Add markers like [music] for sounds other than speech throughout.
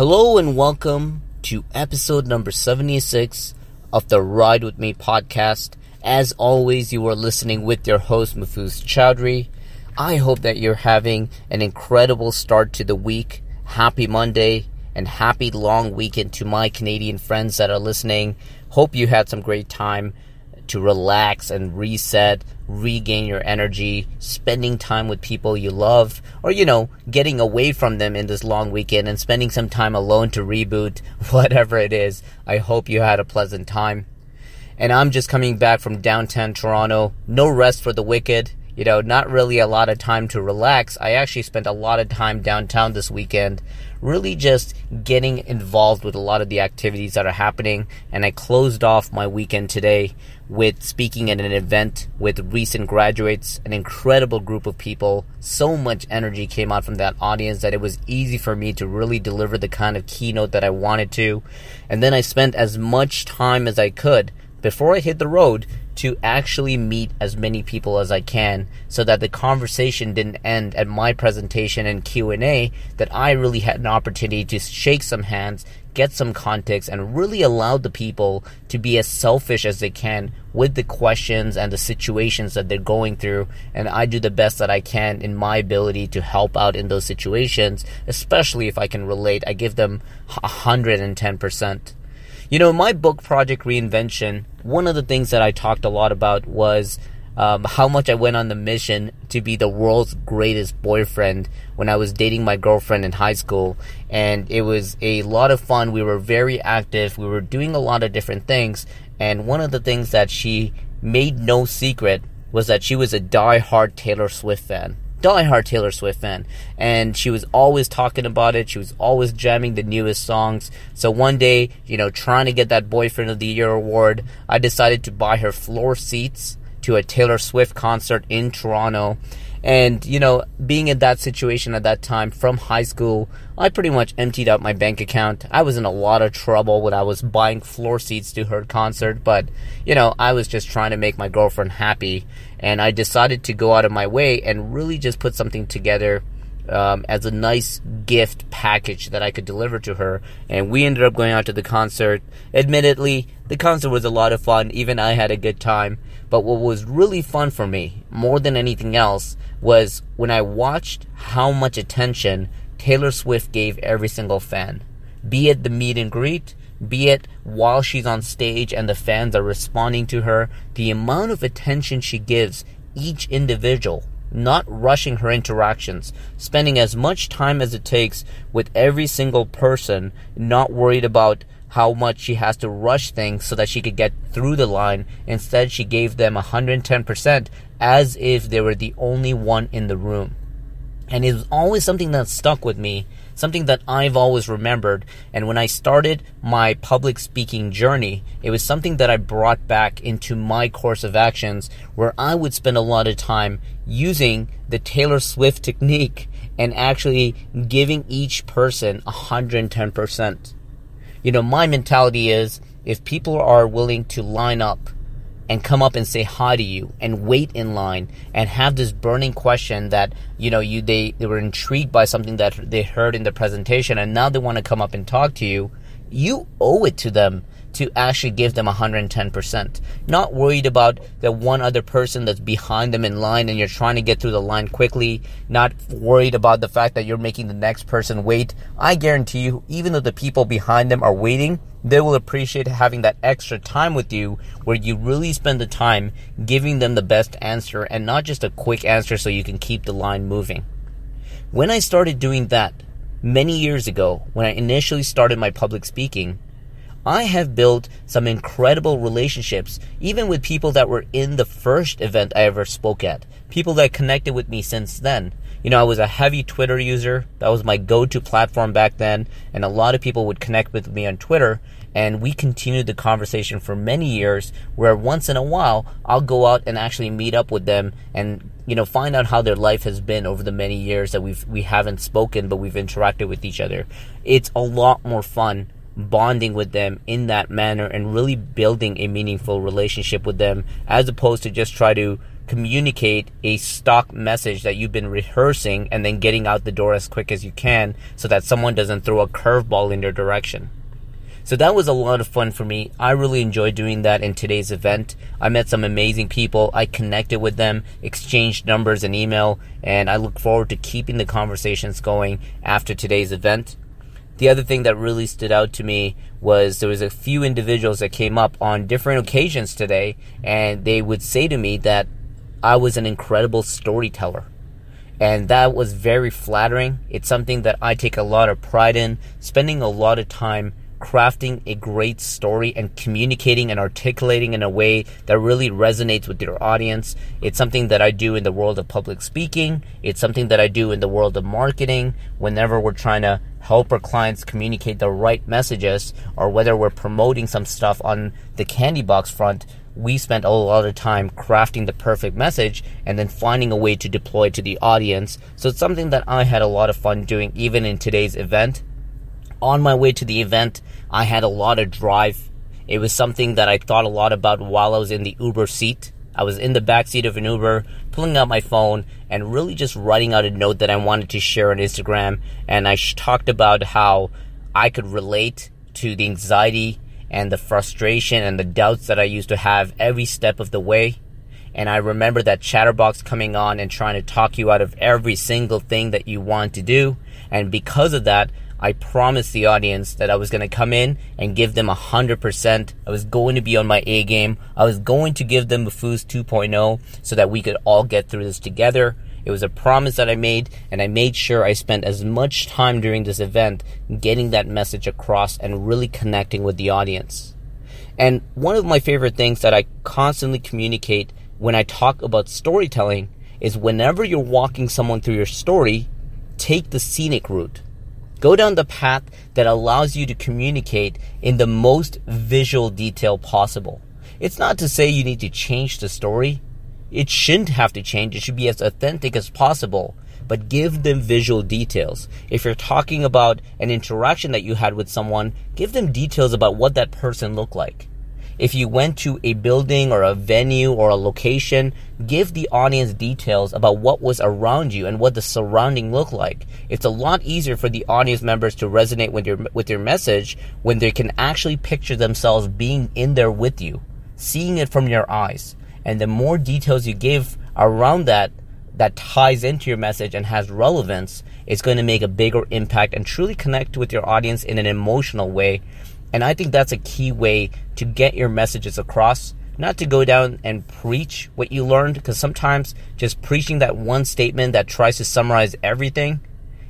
Hello and welcome to episode number 76 of the Ride With Me podcast. As always, you are listening with your host, Mahfuz Chowdhury. I hope that you're having an incredible start to the week. Happy Monday and happy long weekend to my Canadian friends that are listening. Hope you had some great time to relax and reset, regain your energy, spending time with people you love, or, you know, getting away from them in this long weekend and spending some time alone to reboot, [laughs] whatever it is. I hope you had a pleasant time. And I'm just coming back from downtown Toronto. No rest for the wicked. You know, not really a lot of time to relax. I actually spent a lot of time downtown this weekend really just getting involved with a lot of the activities that are happening. And I closed off my weekend today with speaking at an event with recent graduates, an incredible group of people. So much energy came out from that audience that it was easy for me to really deliver the kind of keynote that I wanted to. And then I spent as much time as I could before I hit the road to actually meet as many people as I can so that the conversation didn't end at my presentation and Q&A that I really had an opportunity to shake some hands, get some context and really allow the people to be as selfish as they can with the questions and the situations that they're going through. And I do the best that I can in my ability to help out in those situations especially if I can relate. I give them 110% you know, my book project reinvention, one of the things that I talked a lot about was um, how much I went on the mission to be the world's greatest boyfriend when I was dating my girlfriend in high school. And it was a lot of fun. We were very active. We were doing a lot of different things. And one of the things that she made no secret was that she was a die-hard Taylor Swift fan die-hard Taylor Swift fan, and she was always talking about it. She was always jamming the newest songs. So one day, you know, trying to get that Boyfriend of the Year award, I decided to buy her floor seats to a Taylor Swift concert in Toronto. And, you know, being in that situation at that time from high school, I pretty much emptied out my bank account. I was in a lot of trouble when I was buying floor seats to her concert, but, you know, I was just trying to make my girlfriend happy. And I decided to go out of my way and really just put something together um, as a nice gift package that I could deliver to her. And we ended up going out to the concert. Admittedly, the concert was a lot of fun. Even I had a good time. But what was really fun for me, more than anything else, was when I watched how much attention Taylor Swift gave every single fan. Be it the meet and greet, be it while she's on stage and the fans are responding to her, the amount of attention she gives each individual, not rushing her interactions, spending as much time as it takes with every single person, not worried about how much she has to rush things so that she could get through the line. Instead, she gave them 110% as if they were the only one in the room. And it was always something that stuck with me, something that I've always remembered. And when I started my public speaking journey, it was something that I brought back into my course of actions where I would spend a lot of time using the Taylor Swift technique and actually giving each person 110%. You know, my mentality is if people are willing to line up and come up and say hi to you and wait in line and have this burning question that you know you they, they were intrigued by something that they heard in the presentation and now they want to come up and talk to you you owe it to them to actually give them 110%. Not worried about the one other person that's behind them in line and you're trying to get through the line quickly. Not worried about the fact that you're making the next person wait. I guarantee you, even though the people behind them are waiting, they will appreciate having that extra time with you where you really spend the time giving them the best answer and not just a quick answer so you can keep the line moving. When I started doing that many years ago, when I initially started my public speaking, I have built some incredible relationships, even with people that were in the first event I ever spoke at. People that connected with me since then. You know, I was a heavy Twitter user. That was my go-to platform back then. And a lot of people would connect with me on Twitter. And we continued the conversation for many years where once in a while, I'll go out and actually meet up with them and, you know, find out how their life has been over the many years that we've, we haven't spoken, but we've interacted with each other. It's a lot more fun bonding with them in that manner and really building a meaningful relationship with them as opposed to just try to communicate a stock message that you've been rehearsing and then getting out the door as quick as you can so that someone doesn't throw a curveball in your direction. So that was a lot of fun for me. I really enjoyed doing that in today's event. I met some amazing people. I connected with them, exchanged numbers and email, and I look forward to keeping the conversations going after today's event. The other thing that really stood out to me was there was a few individuals that came up on different occasions today and they would say to me that I was an incredible storyteller. And that was very flattering. It's something that I take a lot of pride in, spending a lot of time crafting a great story and communicating and articulating in a way that really resonates with your audience. It's something that I do in the world of public speaking. It's something that I do in the world of marketing whenever we're trying to help our clients communicate the right messages or whether we're promoting some stuff on the Candybox front we spent a lot of time crafting the perfect message and then finding a way to deploy to the audience. So it's something that I had a lot of fun doing even in today's event. On my way to the event, I had a lot of drive. It was something that I thought a lot about while I was in the Uber seat. I was in the back seat of an Uber, pulling out my phone and really just writing out a note that I wanted to share on Instagram. And I talked about how I could relate to the anxiety and the frustration and the doubts that I used to have every step of the way. And I remember that chatterbox coming on and trying to talk you out of every single thing that you want to do. And because of that, I promised the audience that I was going to come in and give them 100%. I was going to be on my A game. I was going to give them Mahfuz 2.0 so that we could all get through this together. It was a promise that I made, and I made sure I spent as much time during this event getting that message across and really connecting with the audience. And one of my favorite things that I constantly communicate when I talk about storytelling is whenever you're walking someone through your story, take the scenic route. Go down the path that allows you to communicate in the most visual detail possible. It's not to say you need to change the story, it shouldn't have to change. It should be as authentic as possible. But give them visual details. If you're talking about an interaction that you had with someone, give them details about what that person looked like. If you went to a building or a venue or a location, give the audience details about what was around you and what the surrounding looked like. It's a lot easier for the audience members to resonate with your with your message when they can actually picture themselves being in there with you, seeing it from your eyes and the more details you give around that that ties into your message and has relevance it's going to make a bigger impact and truly connect with your audience in an emotional way. And i think that's a key way to get your messages across. Not to go down and preach what you learned because sometimes just preaching that one statement that tries to summarize everything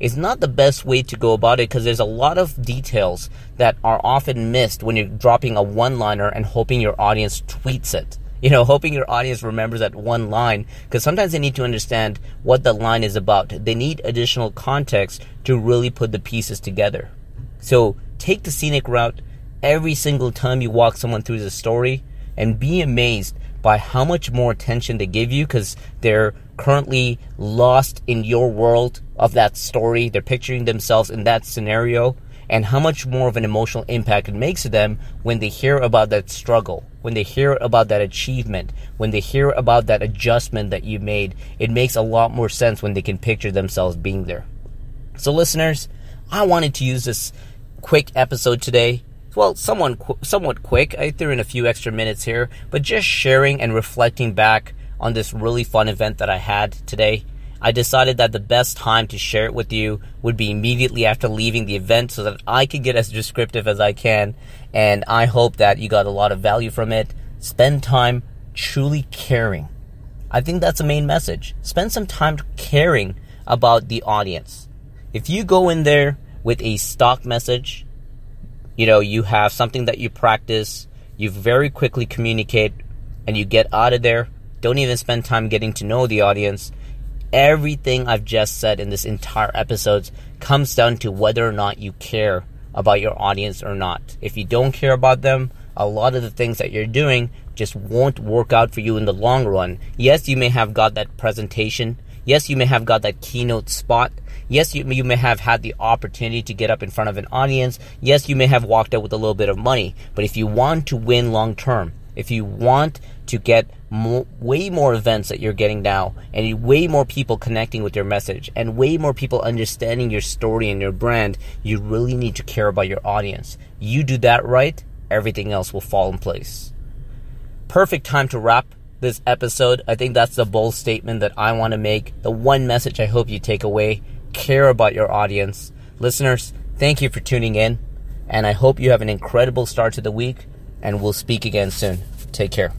is not the best way to go about it because there's a lot of details that are often missed when you're dropping a one liner and hoping your audience tweets it you know, hoping your audience remembers that one line because sometimes they need to understand what the line is about. They need additional context to really put the pieces together. So take the scenic route every single time you walk someone through the story and be amazed by how much more attention they give you because they're currently lost in your world of that story. They're picturing themselves in that scenario and how much more of an emotional impact it makes to them when they hear about that struggle, when they hear about that achievement, when they hear about that adjustment that you made. It makes a lot more sense when they can picture themselves being there. So, listeners, I wanted to use this quick episode today. Well, somewhat, somewhat quick. I threw in a few extra minutes here, but just sharing and reflecting back on this really fun event that I had today. I decided that the best time to share it with you would be immediately after leaving the event so that I could get as descriptive as I can. And I hope that you got a lot of value from it. Spend time truly caring. I think that's the main message. Spend some time caring about the audience. If you go in there with a stock message, you know, you have something that you practice, you very quickly communicate, and you get out of there, don't even spend time getting to know the audience everything I've just said in this entire episode comes down to whether or not you care about your audience or not. If you don't care about them, a lot of the things that you're doing just won't work out for you in the long run. Yes, you may have got that presentation. Yes, you may have got that keynote spot. Yes, you, you may have had the opportunity to get up in front of an audience. Yes, you may have walked out with a little bit of money. But if you want to win long term, If you want to get mo- way more events that you're getting now, and way more people connecting with your message, and way more people understanding your story and your brand, you really need to care about your audience. You do that right, everything else will fall in place. Perfect time to wrap this episode. I think that's the bold statement that I want to make. The one message I hope you take away care about your audience. Listeners, thank you for tuning in, and I hope you have an incredible start to the week, and we'll speak again soon. Take care.